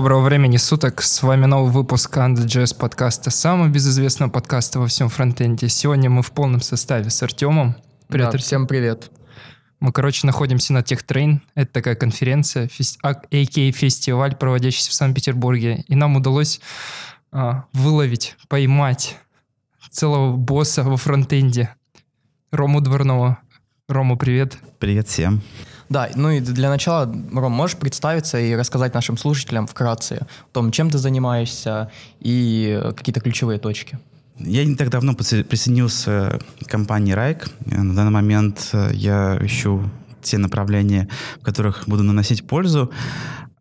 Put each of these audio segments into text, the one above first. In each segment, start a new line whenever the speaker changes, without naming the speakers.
Доброго времени суток. С вами новый выпуск Under.js подкаста, самого безызвестного подкаста во всем фронтенде. Сегодня мы в полном составе с Артемом.
Привет, да, всем привет.
Мы, короче, находимся на TechTrain. Это такая конференция, фест... а.к.а. фестиваль, проводящийся в Санкт-Петербурге. И нам удалось а, выловить, поймать целого босса во фронтенде. Рому Дворного. Рома, привет.
Привет всем.
Да, ну и для начала, Ром, можешь представиться и рассказать нашим слушателям вкратце о том, чем ты занимаешься и какие-то ключевые точки?
Я не так давно присоединился к компании Райк. На данный момент э, я ищу те направления, в которых буду наносить пользу.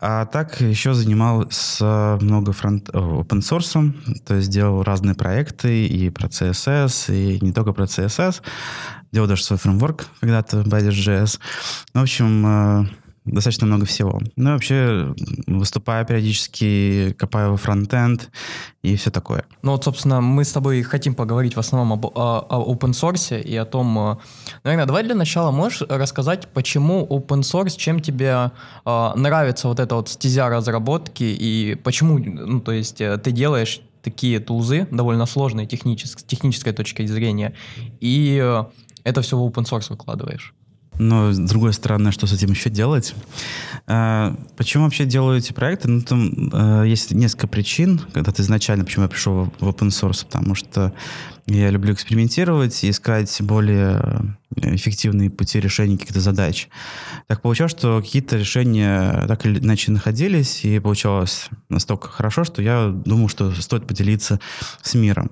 А так еще занимался много фронт open source, то есть делал разные проекты и про CSS, и не только про CSS. Делал даже свой фреймворк когда-то, Badish.js. В общем, э, достаточно много всего. Ну и вообще выступаю периодически, копаю фронтенд и все такое.
Ну вот, собственно, мы с тобой хотим поговорить в основном об, о, о open source и о том... Э, наверное, давай для начала можешь рассказать, почему open source, чем тебе э, нравится вот эта вот стезя разработки и почему, ну то есть э, ты делаешь такие тулзы, довольно сложные технической, технической точки зрения, и э, это все в open source выкладываешь.
Но, с другой стороны, что с этим еще делать? А, почему вообще делаю эти проекты? Ну, там а, есть несколько причин, когда ты изначально, почему я пришел в open source, потому что я люблю экспериментировать и искать более эффективные пути решения каких-то задач. Так получалось, что какие-то решения так или иначе находились, и получалось настолько хорошо, что я думал, что стоит поделиться с миром.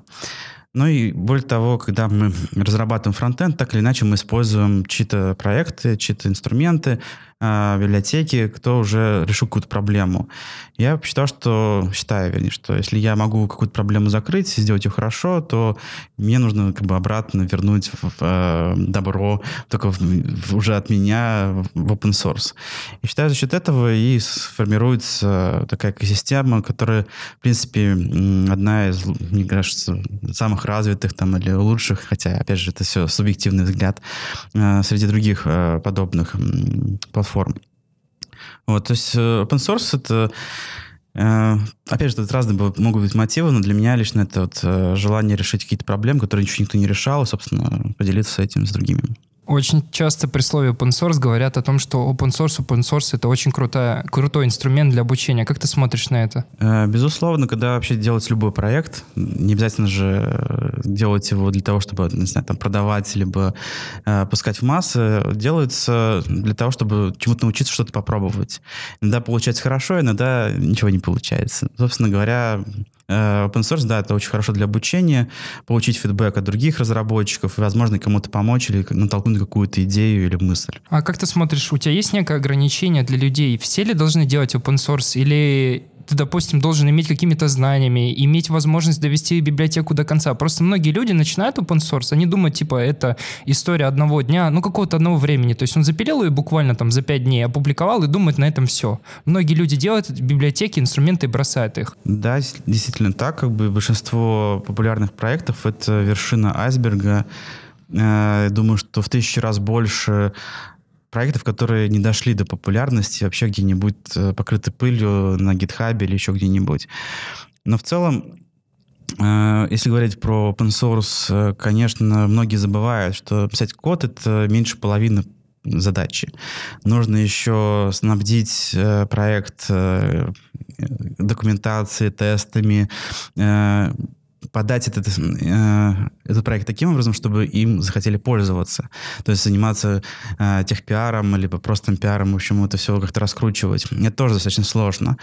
Ну и более того, когда мы разрабатываем фронтенд, так или иначе мы используем чьи-то проекты, чьи-то инструменты, э, библиотеки, кто уже решил какую-то проблему. Я считал, что, считаю, вернее, что если я могу какую-то проблему закрыть, сделать ее хорошо, то мне нужно как бы обратно вернуть в, в, э, добро только в, в, уже от меня в open source. И считаю, за счет этого и сформируется такая экосистема, которая, в принципе, одна из, мне кажется, самых развитых там или лучших, хотя, опять же, это все субъективный взгляд, э, среди других э, подобных платформ платформ. Вот, то есть э, open source это э, Опять же, тут разные могут быть мотивы, но для меня лично это вот э, желание решить какие-то проблемы, которые еще никто не решал, и, собственно, поделиться этим с другими.
Очень часто при слове open source говорят о том, что open source, open source это очень крутая, крутой инструмент для обучения. Как ты смотришь на это?
Э, безусловно, когда вообще делать любой проект, не обязательно же э, делать его для того, чтобы, не знаю, там, продавать, либо э, пускать в массы, делается для того, чтобы чему-то научиться, что-то попробовать. Иногда получается хорошо, иногда ничего не получается. Собственно говоря, open source, да, это очень хорошо для обучения, получить фидбэк от других разработчиков возможно, кому-то помочь или натолкнуть какую-то идею или мысль.
А как ты смотришь, у тебя есть некое ограничение для людей? Все ли должны делать open source или ты, допустим, должен иметь какими-то знаниями, иметь возможность довести библиотеку до конца. Просто многие люди начинают open source, они думают, типа, это история одного дня, ну, какого-то одного времени. То есть он запилил ее буквально там за пять дней, опубликовал и думает, на этом все. Многие люди делают библиотеки, инструменты и бросают их.
Да, действительно так. Как бы большинство популярных проектов — это вершина айсберга. Э, думаю, что в тысячу раз больше проектов, которые не дошли до популярности, вообще где-нибудь э, покрыты пылью на гитхабе или еще где-нибудь. Но в целом, э, если говорить про open source, э, конечно, многие забывают, что писать код — это меньше половины задачи. Нужно еще снабдить проект документацией, тестами, подать этот, э, этот проект таким образом, чтобы им захотели пользоваться. То есть заниматься э, техпиаром, либо просто пиаром, в общем, это все как-то раскручивать. Это тоже достаточно сложно.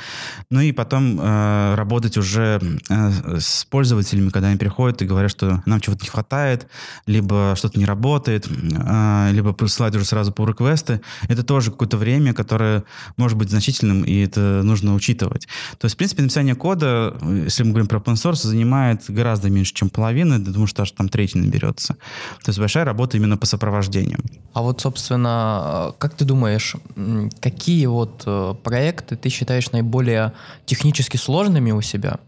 Ну и потом э, работать уже э, с пользователями, когда они приходят и говорят, что нам чего-то не хватает, либо что-то не работает, э, либо присылать уже сразу по реквесты. Это тоже какое-то время, которое может быть значительным, и это нужно учитывать. То есть, в принципе, написание кода, если мы говорим про open source, занимает гораздо меньше, чем половина. Думаю, что аж там треть наберется. То есть большая работа именно по сопровождению.
А вот, собственно, как ты думаешь, какие вот э, проекты ты считаешь наиболее технически сложными у себя?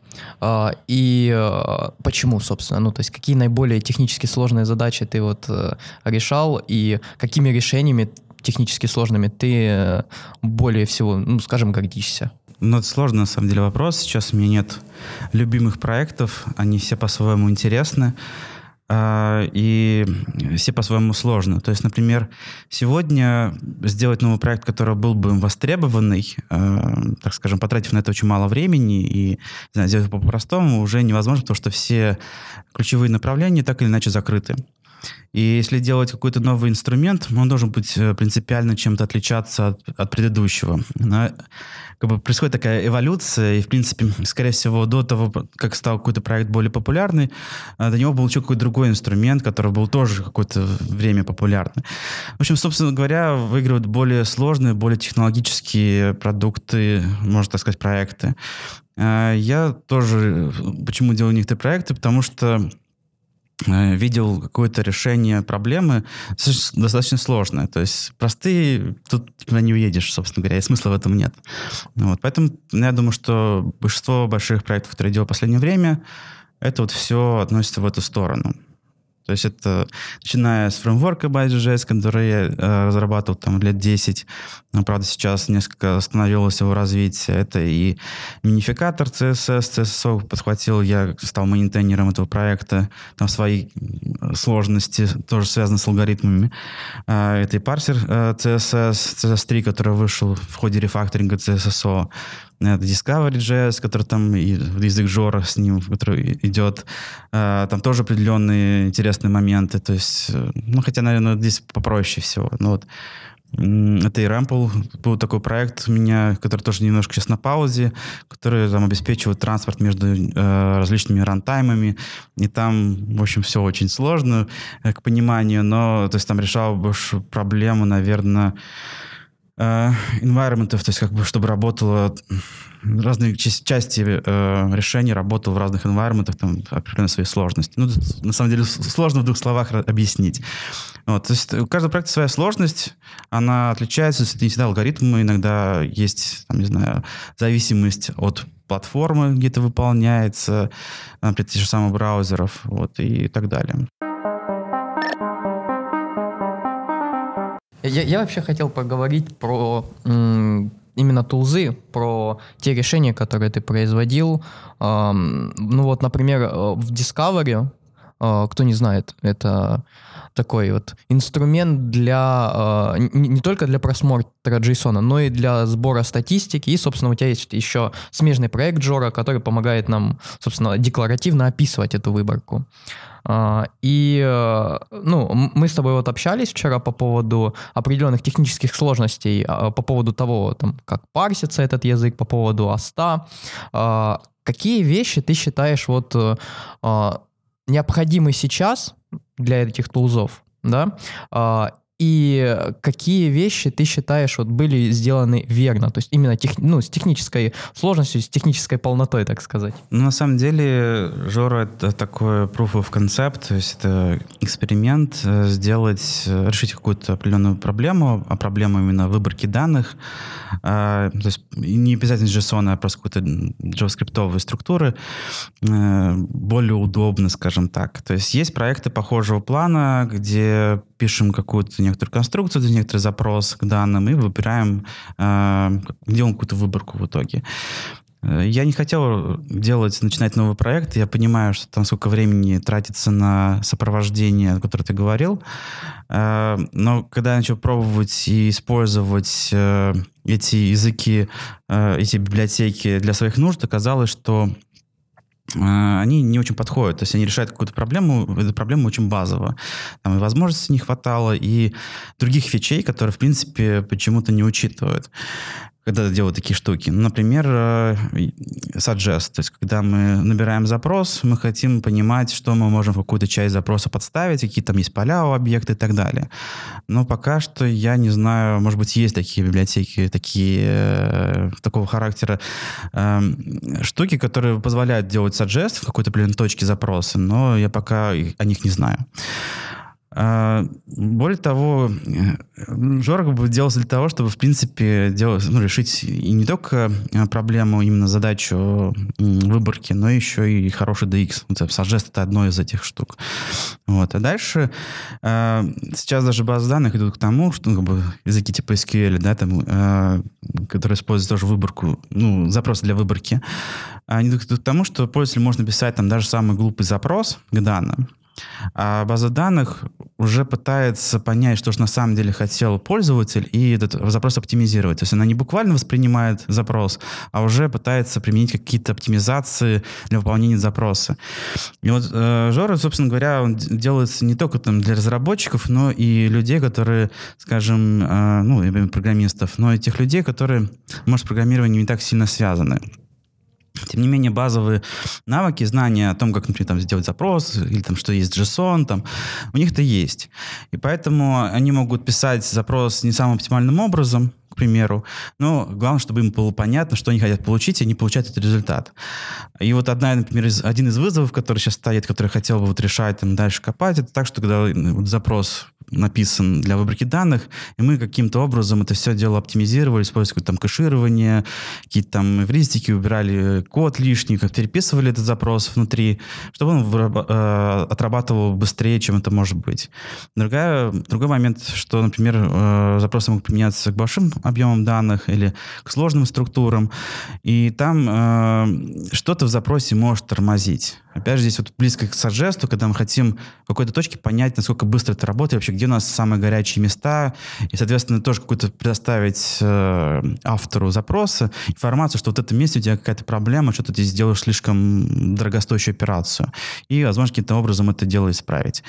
А, и э, почему, собственно? Ну, то есть какие наиболее технически сложные задачи ты вот э, решал и какими решениями технически сложными ты более всего, ну, скажем, гордишься?
Ну, это сложный, на самом деле, вопрос. Сейчас у меня нет любимых проектов, они все по-своему интересны. А, и все по-своему сложно. То есть, например, сегодня сделать новый проект, который был бы востребованный, а, так скажем, потратив на это очень мало времени и знаю, сделать по-простому, уже невозможно, потому что все ключевые направления так или иначе закрыты. И если делать какой-то новый инструмент, он должен быть э, принципиально чем-то отличаться от, от предыдущего. Но, как бы происходит такая эволюция, и, в принципе, скорее всего, до того, как стал какой-то проект более популярный, э, до него был еще какой-то другой инструмент, который был тоже какое-то время популярный. В общем, собственно говоря, выигрывают более сложные, более технологические продукты, можно так сказать, проекты. Э, я тоже почему делаю некоторые проекты, потому что видел какое-то решение проблемы достаточно сложное. То есть простые, тут никуда не уедешь, собственно говоря, и смысла в этом нет. Вот. Поэтому я думаю, что большинство больших проектов, которые я делал в последнее время, это вот все относится в эту сторону. То есть это начиная с фреймворка Byte.js, который я э, разрабатывал там лет 10, но, правда, сейчас несколько остановилось его развитие. Это и минификатор CSS, CSS подхватил, я стал мейнтейнером этого проекта. Там свои сложности тоже связаны с алгоритмами. Э, это и парсер э, CSS, CSS3, который вышел в ходе рефакторинга CSSO Discovery.js, который там, и язык Жора с ним, который идет. А, там тоже определенные интересные моменты. То есть, э, ну, хотя, наверное, здесь попроще всего. Ну, вот. Это и Rample, был такой проект у меня, который тоже немножко сейчас на паузе, который там обеспечивает транспорт между э, различными рантаймами, и там, в общем, все очень сложно э, к пониманию, но то есть там решал больше проблему, наверное, Э, environment, то есть как бы чтобы работало разные части э, решений работал в разных environment, там определенно свои сложности. Ну, на самом деле сложно в двух словах объяснить. Вот, то есть у каждого проекта своя сложность, она отличается, не всегда алгоритмы, иногда есть, там, не знаю, зависимость от платформы, где это выполняется, например, тех же самых браузеров, вот, и так далее.
Я, я вообще хотел поговорить про именно тулзы, про те решения, которые ты производил. Ну вот, например, э, в Discovery, кто не знает, это такой вот инструмент для э, не, только для просмотра JSON, но и для сбора статистики. И, собственно, у тебя есть еще смежный проект Jora, который помогает нам, собственно, декларативно описывать эту выборку. А, и, э, ну, мы с тобой вот общались вчера по поводу определенных технических сложностей, а, по поводу того, там, как парсится этот язык, по поводу АСТа. А, какие вещи ты считаешь вот э, необходимы сейчас для этих тулзов, да? И какие вещи ты считаешь вот были сделаны верно, то есть именно тех, ну, с технической сложностью, с технической полнотой, так сказать?
Ну, на самом деле, Жора — это такой proof of concept, то есть это эксперимент э, сделать, э, решить какую-то определенную проблему, а проблема именно выборки данных, а, то есть не обязательно JSON, а просто какой-то JavaScript структуры, э, более удобно, скажем так. То есть есть проекты похожего плана, где пишем какую-то некоторую конструкцию, некоторый запрос к данным и выбираем, э, делаем какую-то выборку в итоге. Э, я не хотел делать, начинать новый проект. Я понимаю, что там сколько времени тратится на сопровождение, о котором ты говорил. Э, но когда я начал пробовать и использовать эти языки, эти библиотеки для своих нужд, оказалось, что они не очень подходят. То есть они решают какую-то проблему, эта проблема очень базовая. Там и возможностей не хватало, и других фичей, которые, в принципе, почему-то не учитывают когда делают такие штуки. Ну, например, э, suggest, то есть когда мы набираем запрос, мы хотим понимать, что мы можем в какую-то часть запроса подставить, какие там есть поля у объекта и так далее. Но пока что я не знаю, может быть, есть такие библиотеки, такие э, такого характера э, штуки, которые позволяют делать suggest в какой-то определенной точке запроса, но я пока о них не знаю. А, более того, э, как бы делался для того, чтобы, в принципе, делать, ну, решить и не только э, проблему, именно задачу выборки, но еще и хороший DX. Вот, Suggest — это одно из этих штук. Вот. А дальше э, сейчас даже базы данных идут к тому, что ну, как бы, языки типа SQL, да, там, которые используют тоже выборку, ну, запросы для выборки, они идут к тому, что пользователь можно писать там даже самый глупый запрос к данным, а база данных уже пытается понять, что же на самом деле хотел пользователь, и этот запрос оптимизировать. То есть она не буквально воспринимает запрос, а уже пытается применить какие-то оптимизации для выполнения запроса. И вот э, Жора, собственно говоря, он делается не только там для разработчиков, но и людей, которые, скажем, э, ну, программистов, но и тех людей, которые, может, с программированием не так сильно связаны. Тем не менее, базовые навыки, знания о том, как, например, там, сделать запрос, или там, что есть JSON, там, у них это есть. И поэтому они могут писать запрос не самым оптимальным образом, примеру, но главное, чтобы им было понятно, что они хотят получить, и не получать этот результат. И вот одна, например, из, один из вызовов, который сейчас стоит, который хотел бы вот решать, там, дальше копать, это так, что когда вот, запрос написан для выборки данных, и мы каким-то образом это все дело оптимизировали, используя какое-то там кэширование, какие-то там эвристики, убирали код лишний, как переписывали этот запрос внутри, чтобы он э, отрабатывал быстрее, чем это может быть. Другая, другой момент, что, например, э, запросы могут применяться к большим объемам данных или к сложным структурам, и там э, что-то в запросе может тормозить. Опять же, здесь вот близко к саджесту, когда мы хотим в какой-то точке понять, насколько быстро это работает, вообще, где у нас самые горячие места, и, соответственно, тоже какую-то предоставить э, автору запроса информацию, что вот в этом месте у тебя какая-то проблема, что ты здесь делаешь слишком дорогостоящую операцию. И, возможно, каким-то образом это дело исправить.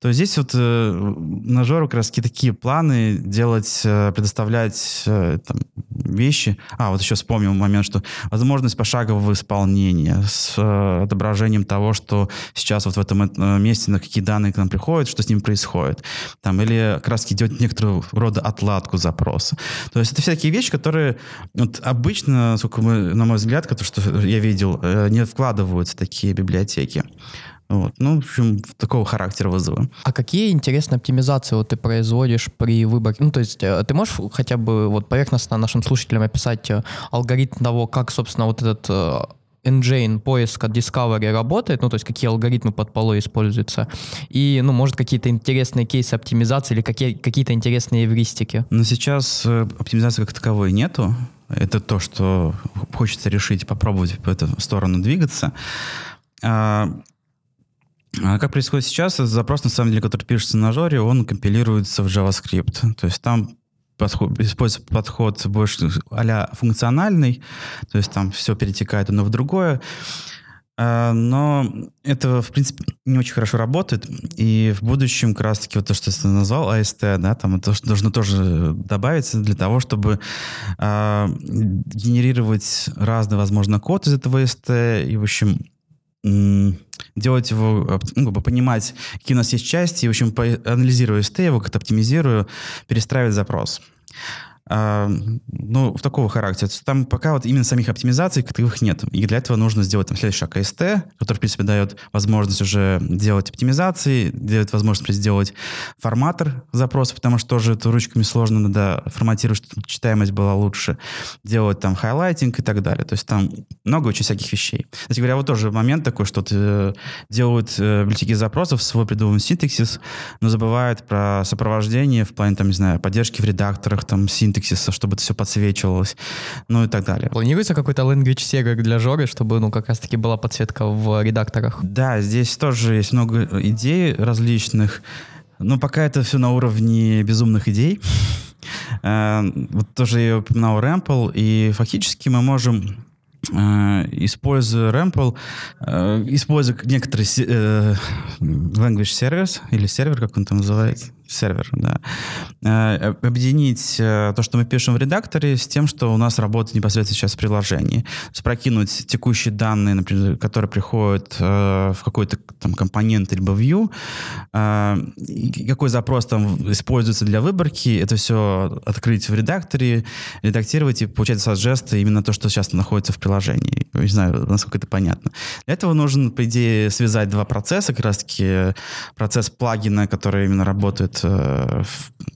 То есть здесь вот э, на Жору как раз такие планы делать, э, предоставлять э, там, вещи. А, вот еще вспомнил момент, что возможность пошагового исполнения с э, отображением того, что сейчас вот в этом э, месте, на какие данные к нам приходят, что с ним происходит. Там, или как раз делать некоторого рода отладку запроса. То есть это все такие вещи, которые вот обычно, сколько мы, на мой взгляд, который, что я видел, э, не вкладываются такие библиотеки. Вот. Ну, в общем, такого характера вызовы.
А какие, интересные оптимизации вот ты производишь при выборе? Ну, то есть э, ты можешь хотя бы вот поверхностно нашим слушателям описать алгоритм того, как, собственно, вот этот engine поиска Discovery работает, ну, то есть какие алгоритмы под полой используются, и, ну, может, какие-то интересные кейсы оптимизации или какие, какие-то интересные эвристики?
Но сейчас э, оптимизации как таковой нету. Это то, что хочется решить, попробовать в эту сторону двигаться. А, а как происходит сейчас, запрос, на самом деле, который пишется на Жоре, он компилируется в JavaScript. То есть там подход, используется подход больше а функциональный, то есть там все перетекает одно в другое. А, но это, в принципе, не очень хорошо работает. И в будущем как раз-таки вот то, что ты назвал, AST, да, там это должно тоже добавиться для того, чтобы э, генерировать разный, возможно, код из этого AST и, в общем, делать его, ну, как понимать, какие у нас есть части, и, в общем, анализируя ST, его как-то оптимизирую, перестраивать запрос. А, ну, в такого характера. Там пока вот именно самих оптимизаций как таковых нет. И для этого нужно сделать там следующий шаг АСТ, который, в принципе, дает возможность уже делать оптимизации, дает возможность сделать форматор запроса, потому что тоже это ручками сложно, надо форматировать, чтобы читаемость была лучше, делать там highlighting и так далее. То есть там много очень всяких вещей. Кстати говоря, вот тоже момент такой, что э, делают э, библиотеки запросов свой придуманный синтаксис, но забывают про сопровождение в плане, там, не знаю, поддержки в редакторах, там, синтаксис синтаксиса, чтобы это все подсвечивалось, ну и так далее.
Планируется какой-то language segway для Жоры, чтобы, ну, как раз-таки была подсветка в редакторах?
Да, здесь тоже есть много идей различных, но пока это все на уровне безумных идей. Э, вот тоже я упоминал Рэмпл, и фактически мы можем э, используя Rample, э, используя некоторые language service или сервер, как он там называется, сервер, да. Э, объединить э, то, что мы пишем в редакторе, с тем, что у нас работает непосредственно сейчас в приложении. То есть прокинуть текущие данные, например, которые приходят э, в какой-то там компонент либо view, какой запрос там используется для выборки, это все открыть в редакторе, редактировать и получать саджесты именно то, что сейчас находится в приложении. Не знаю, насколько это понятно. Для этого нужно, по идее, связать два процесса, как раз-таки процесс плагина, который именно работает Э,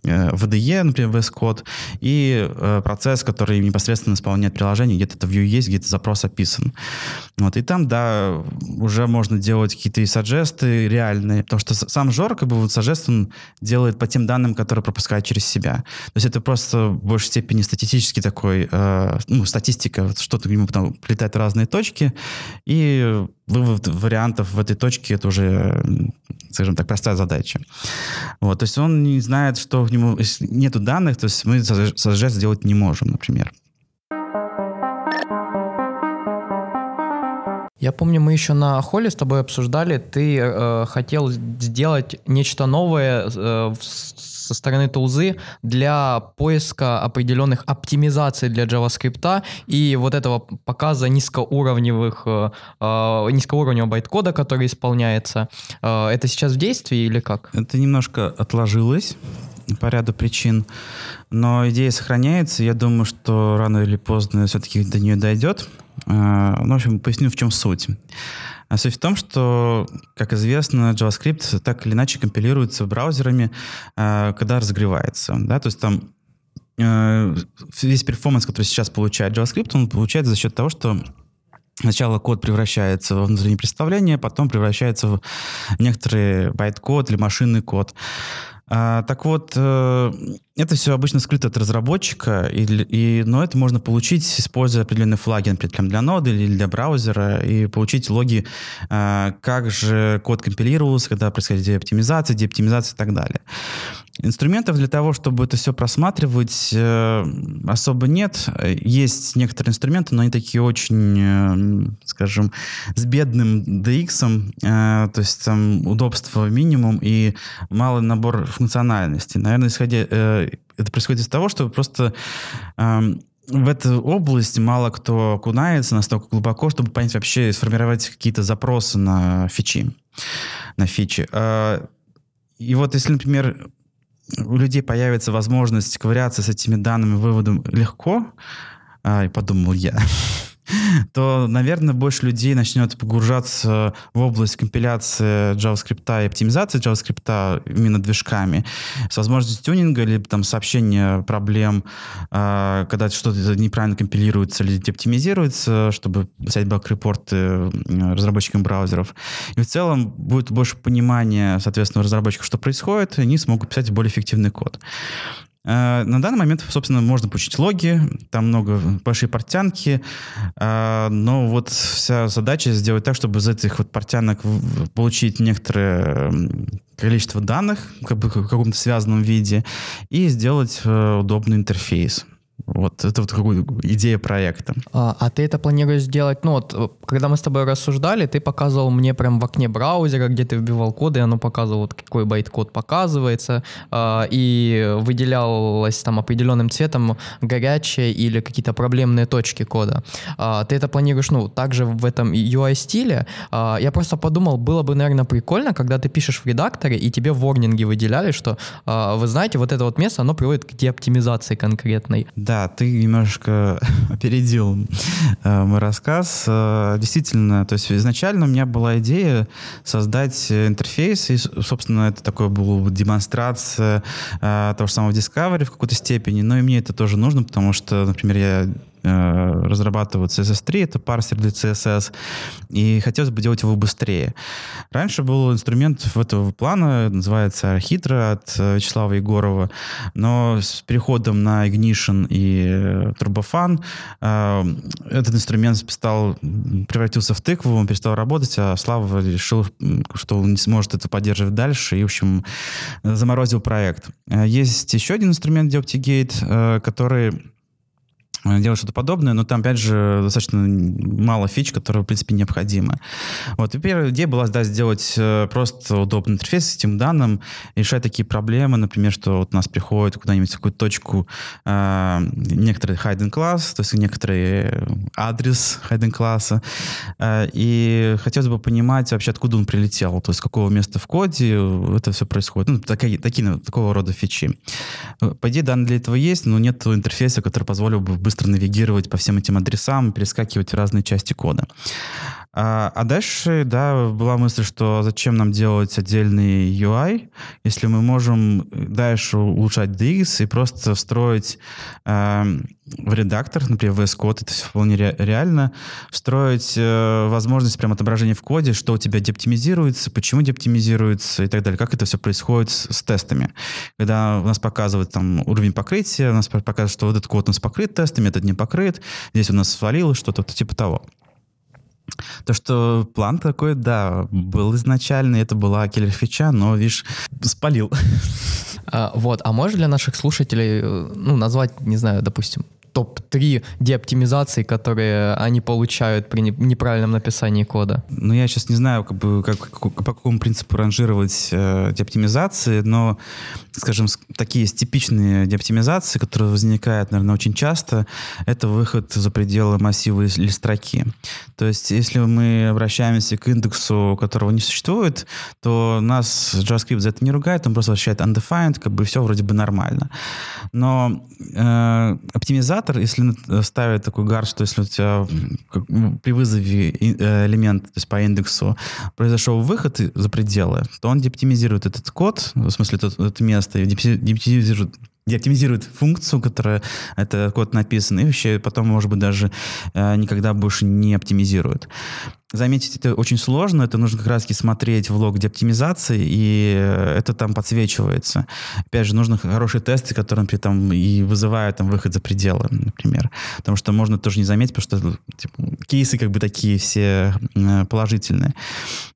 в VDE, например, VS Code, и э, процесс, который непосредственно исполняет приложение, где-то это view есть, где-то запрос описан. Вот, и там, да, уже можно делать какие-то и саджесты реальные, потому что сам Жор, как бы, вот саджест он делает по тем данным, которые пропускает через себя. То есть это просто в большей степени статистический такой, э, ну, статистика, что-то к нему там прилетает в разные точки, и вывод вариантов в этой точке это уже, скажем так, простая задача. Вот, то есть он не знает, что к нему, нету данных, то есть мы сажать сделать не можем, например.
Я помню, мы еще на холле с тобой обсуждали, ты э, хотел сделать нечто новое э, со стороны тулзы для поиска определенных оптимизаций для JavaScript и вот этого показа низкоуровневых, э, э, низкоуровневого байткода, который исполняется. Э, это сейчас в действии или как?
Это немножко отложилось по ряду причин, но идея сохраняется. Я думаю, что рано или поздно все-таки до нее дойдет. Э, ну, в общем, поясню, в чем суть. А суть в том, что, как известно, JavaScript так или иначе компилируется браузерами, э, когда разогревается. Да? То есть там э, весь performance, который сейчас получает JavaScript, он получается за счет того, что Сначала код превращается во внутреннее представление, потом превращается в некоторый байт-код или машинный код. А, так вот, э, это все обычно скрыто от разработчика, и, и, но это можно получить, используя определенные флаги, например, для ноды или для браузера, и получить логи, э, как же код компилировался, когда происходит оптимизация, деоптимизация и так далее. Инструментов для того, чтобы это все просматривать, э, особо нет. Есть некоторые инструменты, но они такие очень, э, скажем, с бедным DX, э, то есть там удобство минимум и малый набор функциональности. Наверное, исходя, это происходит из того, что просто в эту область мало кто окунается настолько глубоко, чтобы понять вообще, сформировать какие-то запросы на фичи, на фичи. И вот если, например, у людей появится возможность ковыряться с этими данными выводом легко, а, и подумал я, то, наверное, больше людей начнет погружаться в область компиляции JavaScript и оптимизации JavaScript именно движками с возможностью тюнинга или там сообщения проблем, а, когда что-то неправильно компилируется или оптимизируется, чтобы писать баг-репорты разработчикам браузеров. И в целом будет больше понимания, соответственно, у разработчиков, что происходит, и они смогут писать более эффективный код. Э, на данный момент, собственно, можно получить логи, там много большие портянки, э, но вот вся задача сделать так, чтобы из этих вот портянок получить некоторое количество данных как бы в каком-то связанном виде и сделать э, удобный интерфейс. Вот это вот какая идея проекта.
А, а ты это планируешь сделать, ну вот, когда мы с тобой рассуждали, ты показывал мне прям в окне браузера, где ты вбивал коды, и оно показывало, вот какой байт-код показывается, а, и выделялось там определенным цветом горячие или какие-то проблемные точки кода. А, ты это планируешь, ну, также в этом UI -стиле. А, я просто подумал, было бы, наверное, прикольно, когда ты пишешь в редакторе, и тебе warning и выделяли, что, а, вы знаете, вот это вот место, оно приводит к деоптимизации конкретной.
Да, ты немножко опередил э, мой рассказ. Э, действительно, то есть изначально у меня была идея создать интерфейс, и, собственно, это такое была демонстрация э, того же самого Discovery в какой-то степени, но и мне это тоже нужно, потому что, например, я разрабатывают CSS3, это парсер для CSS, и хотелось бы делать его быстрее. Раньше был инструмент этого плана, называется Architra от э, Вячеслава Егорова, но с переходом на Ignition и э, Turbofan этот инструмент стал, превратился в тыкву, он перестал работать, а Слава решил, что он не сможет это поддерживать дальше, и, в общем, заморозил проект. Есть еще один инструмент Deoptigate, который Э, делать что-то подобное, но там, опять же, достаточно мало фич, которые, в принципе, необходимы. Вот, и первая идея была, да, сделать э, просто удобный интерфейс с этим данным, решать такие проблемы, например, что вот у нас приходит куда-нибудь в какую-то точку э, некоторый hidden класс, то есть некоторый адрес hidden класса, э, и хотелось бы понимать вообще, откуда он прилетел, то есть какого места в коде это все происходит. Ну, такие, такие, такого рода фичи. По идее, данные для этого есть, но нет интерфейса, который позволил бы быстро навигировать по всем этим адресам, перескакивать в разные части кода. А, а дальше, да, была мысль, что зачем нам делать отдельный UI, если мы можем дальше улучшать DX и просто встроить э, в редактор, например, VS Code, это вполне ре- реально, встроить э, возможность прям отображения в коде, что у тебя деоптимизируется, почему деоптимизируется и так далее, как это все происходит с, с тестами. Когда у нас показывает там уровень покрытия, у нас показывает, что вот этот код у нас покрыт тестами, этот не покрыт, здесь у нас свалилось что-то типа того. То, что план такой, да, был изначально, это была киллер-фича, но, видишь, спалил.
А, вот, а можешь для наших слушателей, э, ну, назвать, не знаю, допустим, топ-3 деоптимизации, которые они получают при неправильном написании кода?
Ну, я сейчас не знаю, как бы, как, по какому принципу ранжировать э, деоптимизации, но, скажем, такие типичные деоптимизации, которые возникают, наверное, очень часто, это выход за пределы массива или строки. То есть, если мы обращаемся к индексу, которого не существует, то нас JavaScript за это не ругает, он просто возвращает undefined, как бы все вроде бы нормально. Но э, оптимизация оператор, если э, ставит такой гар, что если у тебя при вызове э, элемент, то есть по индексу, произошел выход за пределы, то он деоптимизирует этот код, в смысле это, это место, деоптимизирует деоптимизирует функцию, которая это код написан, и вообще потом, может быть, даже э, никогда больше не оптимизирует. Заметить это очень сложно, это нужно как раз смотреть в лог деоптимизации, и это там подсвечивается. Опять же, нужны хорошие тесты, которые например, там и вызывают там выход за пределы, например. Потому что можно тоже не заметить, потому что типа, кейсы как бы такие все положительные.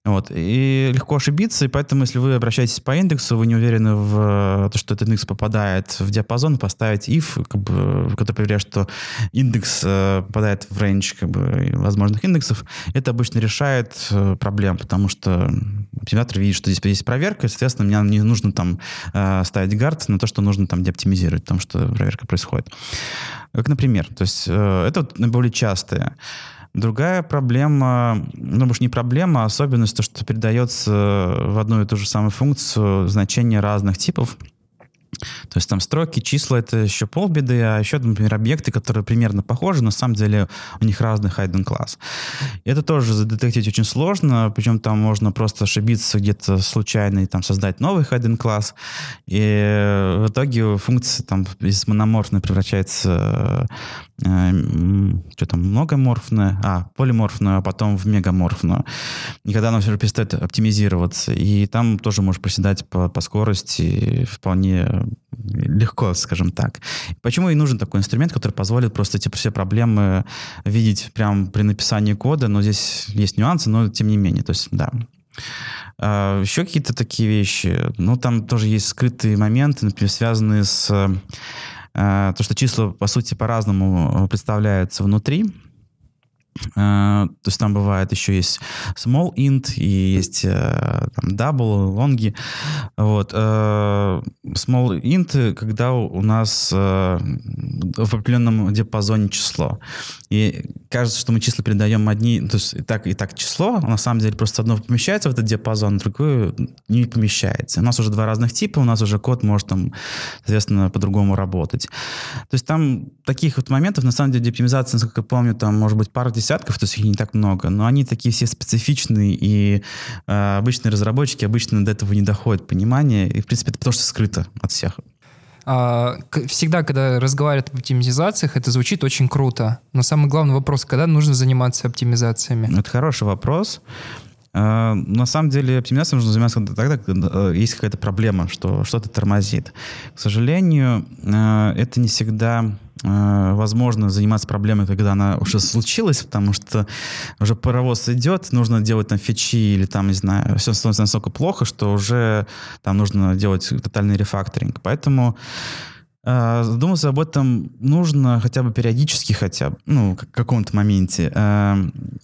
Вот. И легко ошибиться, и поэтому, если вы обращаетесь по индексу, вы не уверены в то, что этот индекс попадает в диапазон, поставить if, как бы, который проверяет, что индекс э, попадает в рейндж как бы, возможных индексов, это обычно решает э, проблем, потому что оптимизатор видит, что здесь есть проверка, и, соответственно, мне не нужно там э, ставить гард на то, что нужно там деоптимизировать, потому что проверка происходит. Как, например, то есть э, это вот наиболее частые. Другая проблема, ну, может, не проблема, а особенность, то, что передается в одну и ту же самую функцию значение разных типов. То есть там строки, числа — это еще полбеды, а еще, например, объекты, которые примерно похожи, на самом деле у них разный hidden класс. Это тоже задетектить очень сложно, причем там можно просто ошибиться где-то случайно и там создать новый hidden класс, и в итоге функция там из мономорфной превращается что там, многоморфная, а, полиморфную, а потом в мегаморфную. И когда она все перестает оптимизироваться, и там тоже можешь проседать по, по скорости вполне легко, скажем так. Почему и нужен такой инструмент, который позволит просто эти все проблемы видеть прямо при написании кода, но здесь есть нюансы, но тем не менее, то есть, да. А, еще какие-то такие вещи, ну, там тоже есть скрытые моменты, например, связанные с то, что числа, по сути, по-разному представляются внутри, то есть там бывает еще есть small int и есть uh, там double, longy. Вот. Uh, small int, когда у нас в определенном диапазоне число. И кажется, что мы числа передаем одни, то есть и так, и так число, а на самом деле просто одно помещается в этот диапазон, другое не помещается. У нас уже два разных типа, у нас уже код может там, соответственно, по-другому работать. То есть там таких вот моментов, на самом деле, оптимизация, насколько я помню, там может быть пара десятков, то есть их не так много, но они такие все специфичные, и э, обычные разработчики обычно до этого не доходят понимания, и, в принципе, это потому что скрыто от всех.
А, всегда, когда разговаривают об оптимизациях, это звучит очень круто. Но самый главный вопрос, когда нужно заниматься оптимизациями?
Это хороший вопрос. А, на самом деле оптимизацией нужно заниматься тогда, когда есть какая-то проблема, что что-то тормозит. К сожалению, это не всегда возможно заниматься проблемой, когда она уже случилась, потому что уже паровоз идет, нужно делать там фичи или там, не знаю, все становится настолько плохо, что уже там нужно делать тотальный рефакторинг. Поэтому Э, задуматься об этом нужно хотя бы периодически хотя бы, ну, в каком-то моменте. Э,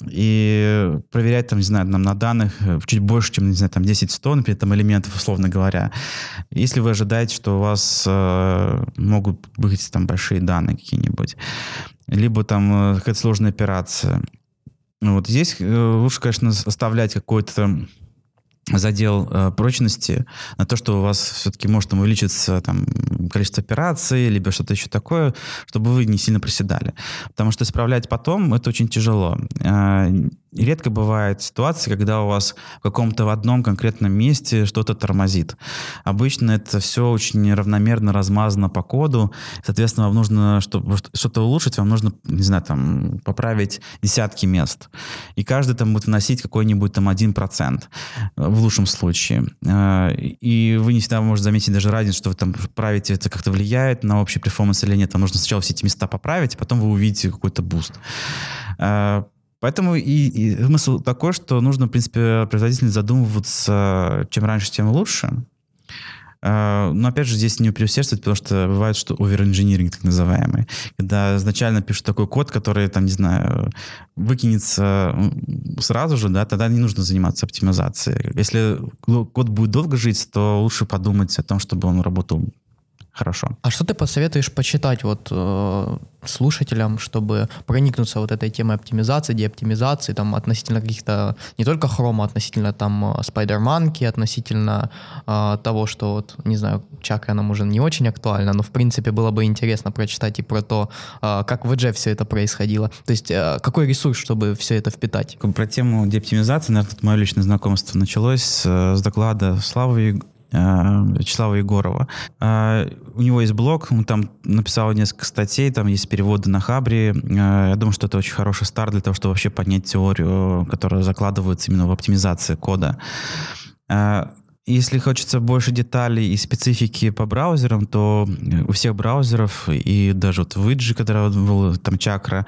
и проверять, там, не знаю, нам на данных э, чуть больше, чем, не знаю, там 10-100, например, там элементов, условно говоря. Если вы ожидаете, что у вас могут быть там большие данные какие-нибудь, либо там какая-то сложная операция, вот здесь лучше, конечно, оставлять какой-то задел э, прочности на то, что у вас все-таки может там, увеличиться там, количество операций, либо что-то еще такое, чтобы вы не сильно проседали. Потому что исправлять потом это очень тяжело. Э, редко бывает ситуации, когда у вас в каком-то в одном конкретном месте что-то тормозит. Обычно это все очень равномерно размазано по коду. Соответственно, вам нужно, чтобы что-то улучшить, вам нужно, не знаю, там, поправить десятки мест. И каждый там будет вносить какой-нибудь там один процент в лучшем случае. Э, и вы не всегда можете заметить даже разницу, что вы там правите, это как-то влияет на общий performance или нет. Там нужно сначала все эти места поправить, а потом вы увидите какой-то boost. Э, поэтому и, и смысл такой, что нужно, в принципе, производительно задумываться, чем раньше, тем лучше. А, но опять же здесь не переусердствовать, потому что бывает, что оверинжиниринг так называемый. Когда изначально пишут такой код, который, там, не знаю, выкинется сразу же, да, тогда не нужно заниматься оптимизацией. Если код будет долго жить, то лучше подумать о том, чтобы он работал хорошо.
А что ты посоветуешь почитать вот э, слушателям, чтобы проникнуться вот этой темой оптимизации, деоптимизации, там относительно каких-то не только хрома, относительно там Spider-Monkey, относительно э, того, что вот, не знаю, чакра нам уже не очень актуально, но в принципе было бы интересно прочитать и про то, э, как в Edge все это происходило. То есть э, какой ресурс, чтобы все это впитать?
Про тему деоптимизации, наверное, мое личное знакомство началось с, с доклада Славы Э, Вячеслава Егорова. Э, у него есть блог, он там написал несколько статей, там есть переводы на Хабре. Э, я думаю, что это очень хороший старт для того, чтобы вообще поднять теорию, которая закладывается именно в оптимизации кода. Если хочется больше деталей и специфики по браузерам, то у всех браузеров, и даже вот в который был там Chakra,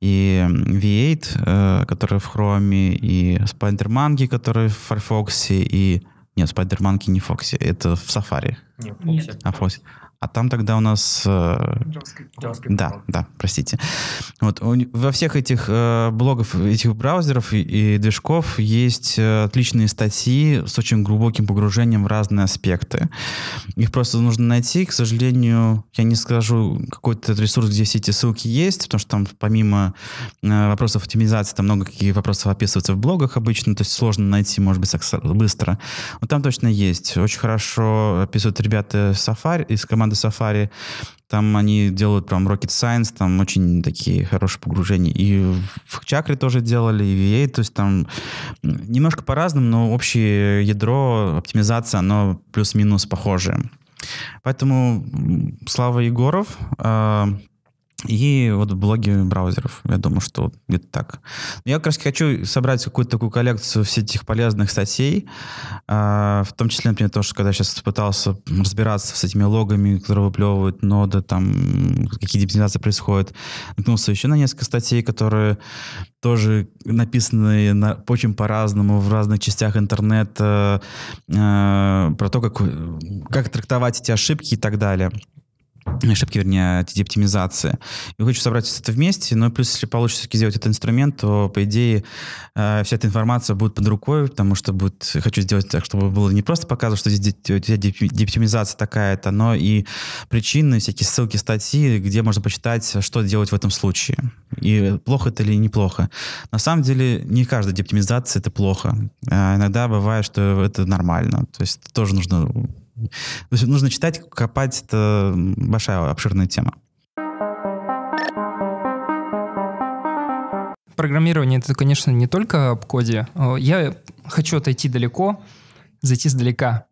и V8, который в Chrome, и Spider-Monkey, который в Firefox, и нет, Spider-Monkey не Фокси, это в Safari.
Нет, Фокси.
А, Фокси. А там тогда у нас... Э, JavaScript. Да, да, простите. Вот, во всех этих э, блогов, этих браузеров и, и движков есть э, отличные статьи с очень глубоким погружением в разные аспекты. Их просто нужно найти. К сожалению, я не скажу какой-то ресурс, где все эти ссылки есть, потому что там помимо э, вопросов оптимизации, там много каких вопросов описываются в блогах обычно, то есть сложно найти, может быть, быстро. Но там точно есть. Очень хорошо описывают ребята Safari, из команды Safari. Там они делают прям Rocket Science, там очень такие хорошие погружения. И в Чакре тоже делали, и в EA, то есть там немножко по-разному, но общее ядро, оптимизация, оно плюс-минус похожее. Поэтому Слава Егоров, э, и вот блоги браузеров. Я думаю, что где-то так. Я как раз хочу собрать какую-то такую коллекцию всех этих полезных статей, а, в том числе, например, то, что когда я сейчас пытался разбираться с этими логами, которые выплевывают ноды, там, какие дептимизации происходят, наткнулся еще на несколько статей, которые тоже написаны на, очень по-разному в разных частях интернета, э, про то, как, как трактовать эти ошибки и так далее ошибки, вернее, оптимизации. И хочу собрать все это вместе, но плюс, если получится сделать этот инструмент, то, по идее, э, вся эта информация будет под рукой, потому что будет, хочу сделать так, чтобы было не просто показывать, что здесь деоптимизация такая-то, но и причины, всякие ссылки, статьи, где можно почитать, что делать в этом случае. И плохо это или неплохо. На самом деле, не каждая деоптимизация — это плохо. А иногда бывает, что это нормально. То есть тоже нужно то есть нужно читать, копать, это большая, обширная тема.
Программирование это, конечно, не только об коде. Я хочу отойти далеко зайти сдалека.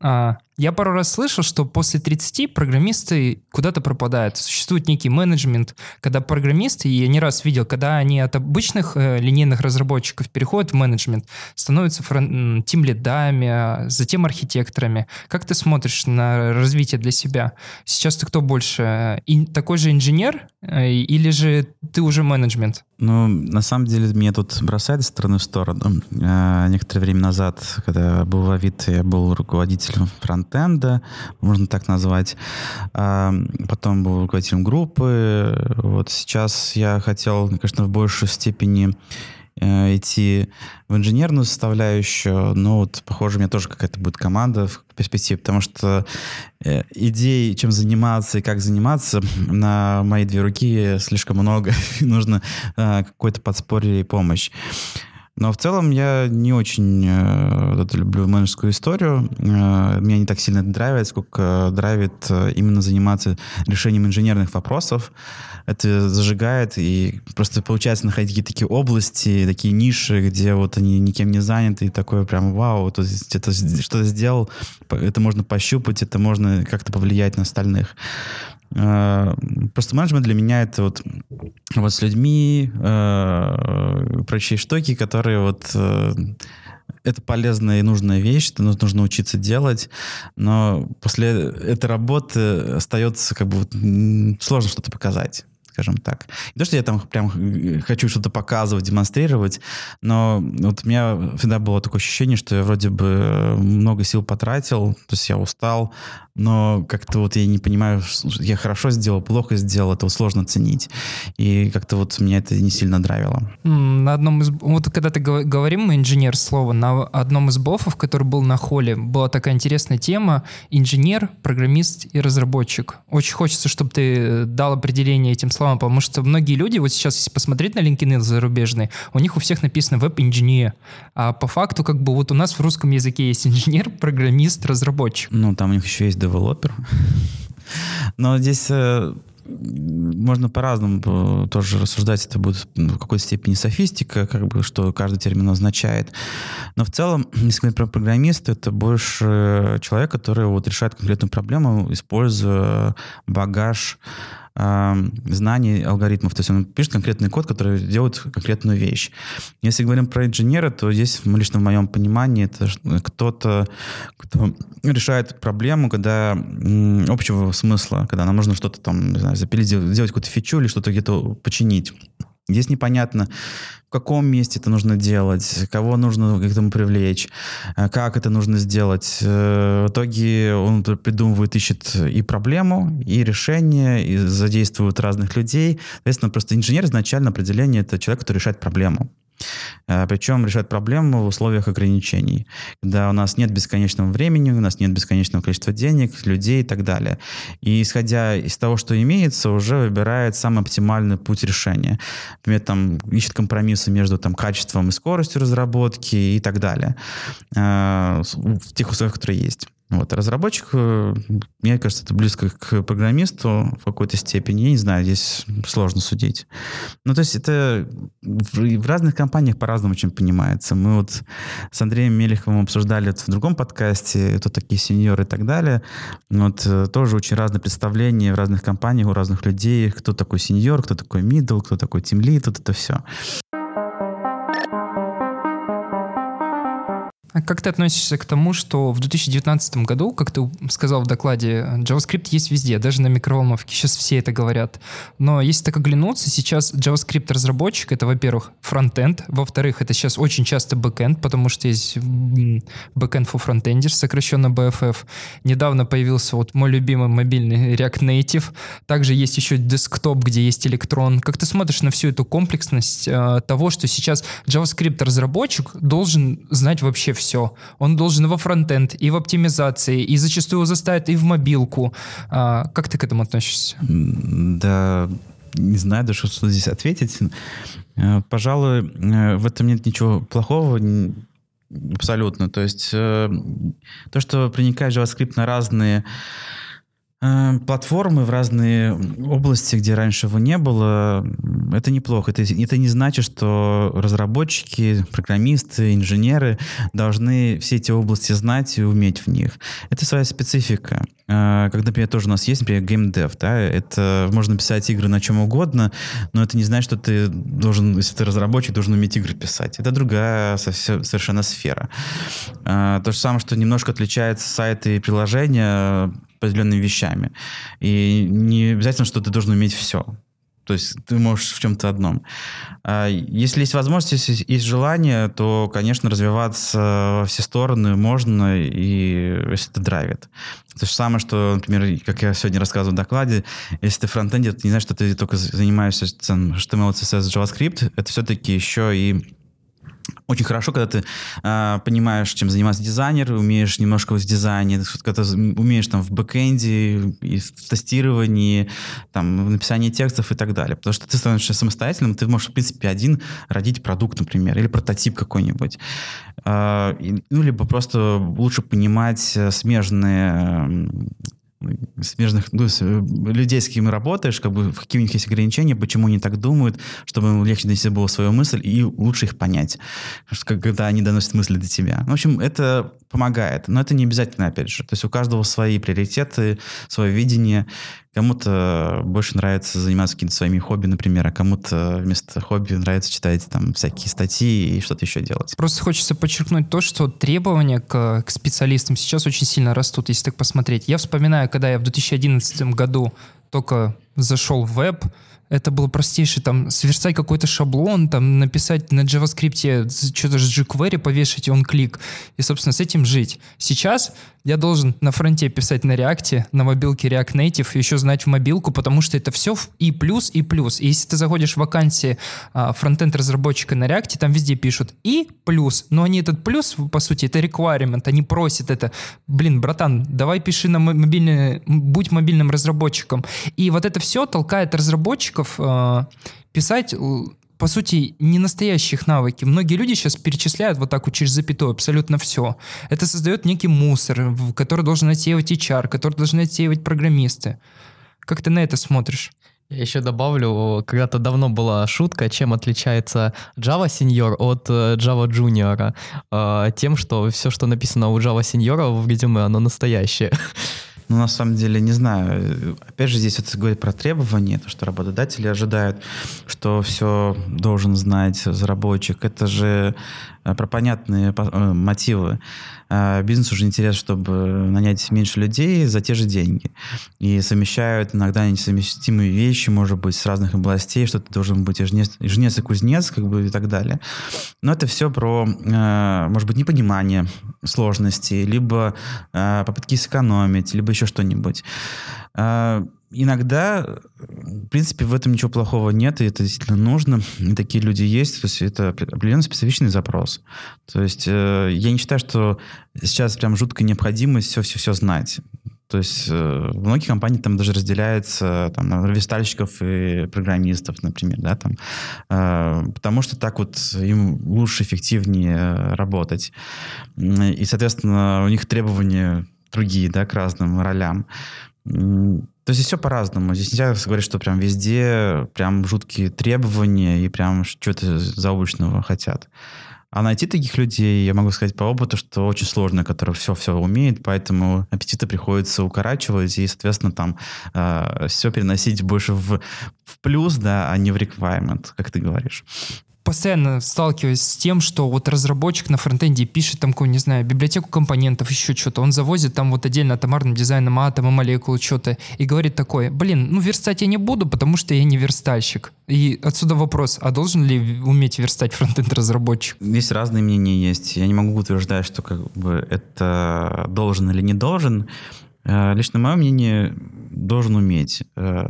Я пару раз слышал, что после 30 программисты куда-то пропадают. Существует некий менеджмент, когда программисты, и я не раз видел, когда они от обычных э, линейных разработчиков переходят в менеджмент, становятся фрон- тим-лидами, а затем архитекторами. Как ты смотришь на развитие для себя? Сейчас ты кто больше? И, такой же инженер э, или же ты уже менеджмент?
Ну, на самом деле, меня тут бросает из стороны в сторону. А, некоторое время назад, когда был в Авито, я был руководителем фронтенда, можно так назвать. А, потом был руководителем группы. Вот сейчас я хотел, конечно, в большей степени Э, идти в инженерную составляющую, но вот, похоже, у меня тоже какая-то будет команда в перспективе, потому что э, идей, чем заниматься и как заниматься, на мои две руки слишком много, нужно э, какое-то подспорье и помощь. Но в целом я не очень э, люблю менеджерскую историю. Э, меня не так сильно это драйвит, сколько драйвит э, именно заниматься решением инженерных вопросов. Это зажигает, и просто получается находить какие-то такие области, такие ниши, где вот они никем не заняты, и такое прям вау, вот это что-то сделал, это можно пощупать, это можно как-то повлиять на остальных. Э, просто менеджмент для меня это вот, вот с людьми, э, прочие штуки, которые вот э, это полезная и нужная вещь, это нужно учиться делать, но после этой работы остается как бы сложно что-то показать скажем так. Не то, что я там прям хочу что-то показывать, демонстрировать, но вот у меня всегда было такое ощущение, что я вроде бы много сил потратил, то есть я устал, но как-то вот я не понимаю, я хорошо сделал, плохо сделал, это вот сложно оценить. И как-то вот меня это не сильно нравило.
На одном из... Вот когда ты говорим, мы инженер слово, на одном из бофов, который был на холле, была такая интересная тема инженер, программист и разработчик. Очень хочется, чтобы ты дал определение этим словам, потому что многие люди, вот сейчас, если посмотреть на LinkedIn зарубежный, у них у всех написано веб-инженер. А по факту, как бы вот у нас в русском языке есть инженер, программист, разработчик.
Ну, там у них еще есть девелопер. Но здесь э, можно по-разному э, тоже рассуждать, это будет ну, в какой-то степени софистика, как бы, что каждый термин означает. Но в целом, если говорить про программиста, это больше человек, который вот решает конкретную проблему, используя багаж знаний алгоритмов. То есть он пишет конкретный код, который делает конкретную вещь. Если говорим про инженера, то здесь, лично в моем понимании, это кто-то, кто решает проблему, когда общего смысла, когда нам нужно что-то там, не знаю, запилить, сделать какую-то фичу или что-то где-то починить. Здесь непонятно, каком месте это нужно делать, кого нужно к этому привлечь, э, как это нужно сделать. Э, в итоге он придумывает, ищет и проблему, и решение, и задействует разных людей. Соответственно, просто инженер изначально определение — это человек, который решает проблему. Э, Причем решать проблему в условиях ограничений, когда у нас нет бесконечного времени, у нас нет бесконечного количества денег, людей и так далее. И исходя из того, что имеется, уже выбирает самый оптимальный путь решения. Например, там ищет компромиссы между там, качеством и скоростью разработки и так далее э, в тех условиях, которые есть. Вот. А разработчик, э, мне кажется, это близко к программисту в какой-то степени. Я не знаю, здесь сложно судить. Ну, то есть это в, разных компаниях по-разному очень понимается. Мы вот с Андреем Мелеховым обсуждали это в другом подкасте, это такие сеньоры и так далее. Вот э, тоже очень разные представления в разных компаниях у разных людей. Кто такой сеньор, кто такой мидл, кто такой тимлид, вот это все.
А как ты относишься к тому, что в 2019 году, как ты сказал в докладе, JavaScript есть везде, даже на микроволновке, сейчас все это говорят. Но если так оглянуться, сейчас JavaScript-разработчик — это, во-первых, фронтенд, во-вторых, это сейчас очень часто бэкенд, потому что есть backend for frontenders, сокращенно BFF. Недавно появился вот мой любимый мобильный React Native. Также есть еще десктоп, где есть электрон. Как ты смотришь на всю эту комплексность э, того, что сейчас JavaScript-разработчик должен знать вообще все все. Он должен во фронтенд, и в оптимизации, и зачастую его заставят и в мобилку. А, как ты к этому относишься?
Да, не знаю даже, что здесь ответить. Э, пожалуй, э, в этом нет ничего плохого. Абсолютно. То есть э, то, что проникает JavaScript на разные платформы в разные области, где раньше его не было, это неплохо. Это, это не значит, что разработчики, программисты, инженеры должны все эти области знать и уметь в них. Это своя специфика. Э, как, например, тоже у нас есть, например, геймдев, да, это можно писать игры на чем угодно, но это не значит, что ты должен, если ты разработчик, должен уметь игры писать. Это другая совершенно сфера. Э, то же самое, что немножко отличается сайты и приложения определенными вещами. И не обязательно, что ты должен уметь все. То есть ты можешь в чем-то одном. А если есть возможность, если есть желание, то, конечно, развиваться во все стороны можно, и если это драйвит. То же самое, что, например, как я сегодня рассказывал в докладе, если ты фронтендер, ты не знаешь, что ты только занимаешься HTML, CSS, JavaScript, это все-таки еще и очень хорошо, когда ты э, понимаешь, чем занимается дизайнер, умеешь немножко в дизайне, когда ты умеешь там в бэкэнде, и в тестировании, там, в написании текстов и так далее. Потому что ты становишься самостоятельным, ты можешь, в принципе, один родить продукт, например, или прототип какой-нибудь. Э, ну, либо просто лучше понимать смежные смежных ну, э, людей, с кем работаешь, как бы, какие у них есть ограничения, почему они так думают, чтобы им легче донести было свою мысль и лучше их понять, когда они доносят мысли до тебя. В общем, это помогает, но это не обязательно, опять же. То есть у каждого свои приоритеты, свое видение. Кому-то больше нравится заниматься какими-то своими хобби, например, а кому-то вместо хобби нравится читать там всякие статьи и что-то еще делать.
Просто хочется подчеркнуть то, что требования к, к специалистам сейчас очень сильно растут, если так посмотреть. Я вспоминаю, когда я в 2011 году только зашел в веб, это было простейшее, там, сверстать какой-то шаблон, там, написать на JavaScript что-то с jQuery повешать, и он клик, и, собственно, с этим жить. Сейчас я должен на фронте писать на React, на мобилке React Native, еще знать в мобилку, потому что это все и плюс, и плюс. И если ты заходишь в вакансии а, фронтенд разработчика на React, там везде пишут и плюс. Но они этот плюс, по сути, это requirement, они просят это. Блин, братан, давай пиши на мобильный, будь мобильным разработчиком. И вот это все толкает разработчиков э, писать по сути, не настоящих навыки. Многие люди сейчас перечисляют вот так вот через запятую абсолютно все. Это создает некий мусор, который должен отсеивать HR, который должны отсеивать программисты. Как ты на это смотришь?
Я еще добавлю, когда-то давно была шутка, чем отличается Java Senior от э, Java Junior. А, тем, что все, что написано у Java Senior в резюме, оно настоящее.
Ну, на самом деле, не знаю. Опять же, здесь это говорит про требования, то, что работодатели ожидают, что все должен знать разработчик. Это же про понятные э, мотивы. А бизнесу уже интересно, чтобы нанять меньше людей за те же деньги. И совмещают иногда несовместимые вещи, может быть, с разных областей, что ты должен быть жнец, жнец и кузнец, как бы и так далее. Но это все про, э, может быть, непонимание сложностей, либо э, попытки сэкономить, либо еще что-нибудь. Э, иногда, в принципе, в этом ничего плохого нет, и это действительно нужно. И такие люди есть. То есть это определенно специфичный запрос. То есть э, я не считаю, что сейчас прям жуткая необходимость все-все-все знать. То есть э, в многих компаниях там даже разделяется там, на верстальщиков и программистов, например, да, там, э, потому что так вот им лучше, эффективнее работать. И, соответственно, у них требования другие, да, к разным ролям. То есть все по-разному. Здесь нельзя говорить, что прям везде прям жуткие требования и прям что-то заобычного хотят. А найти таких людей, я могу сказать по опыту, что очень сложно, который все-все умеет, поэтому аппетиты приходится укорачивать и, соответственно, там э, все переносить больше в, в плюс, да, а не в requirement, как ты говоришь
постоянно сталкиваюсь с тем, что вот разработчик на фронтенде пишет там, не знаю, библиотеку компонентов, еще что-то, он завозит там вот отдельно атомарным дизайном атомы, молекулы, что-то, и говорит такое, блин, ну верстать я не буду, потому что я не верстальщик. И отсюда вопрос, а должен ли уметь верстать фронтенд-разработчик?
Здесь разные мнения есть. Я не могу утверждать, что как бы это должен или не должен. Э, лично мое мнение, должен уметь э,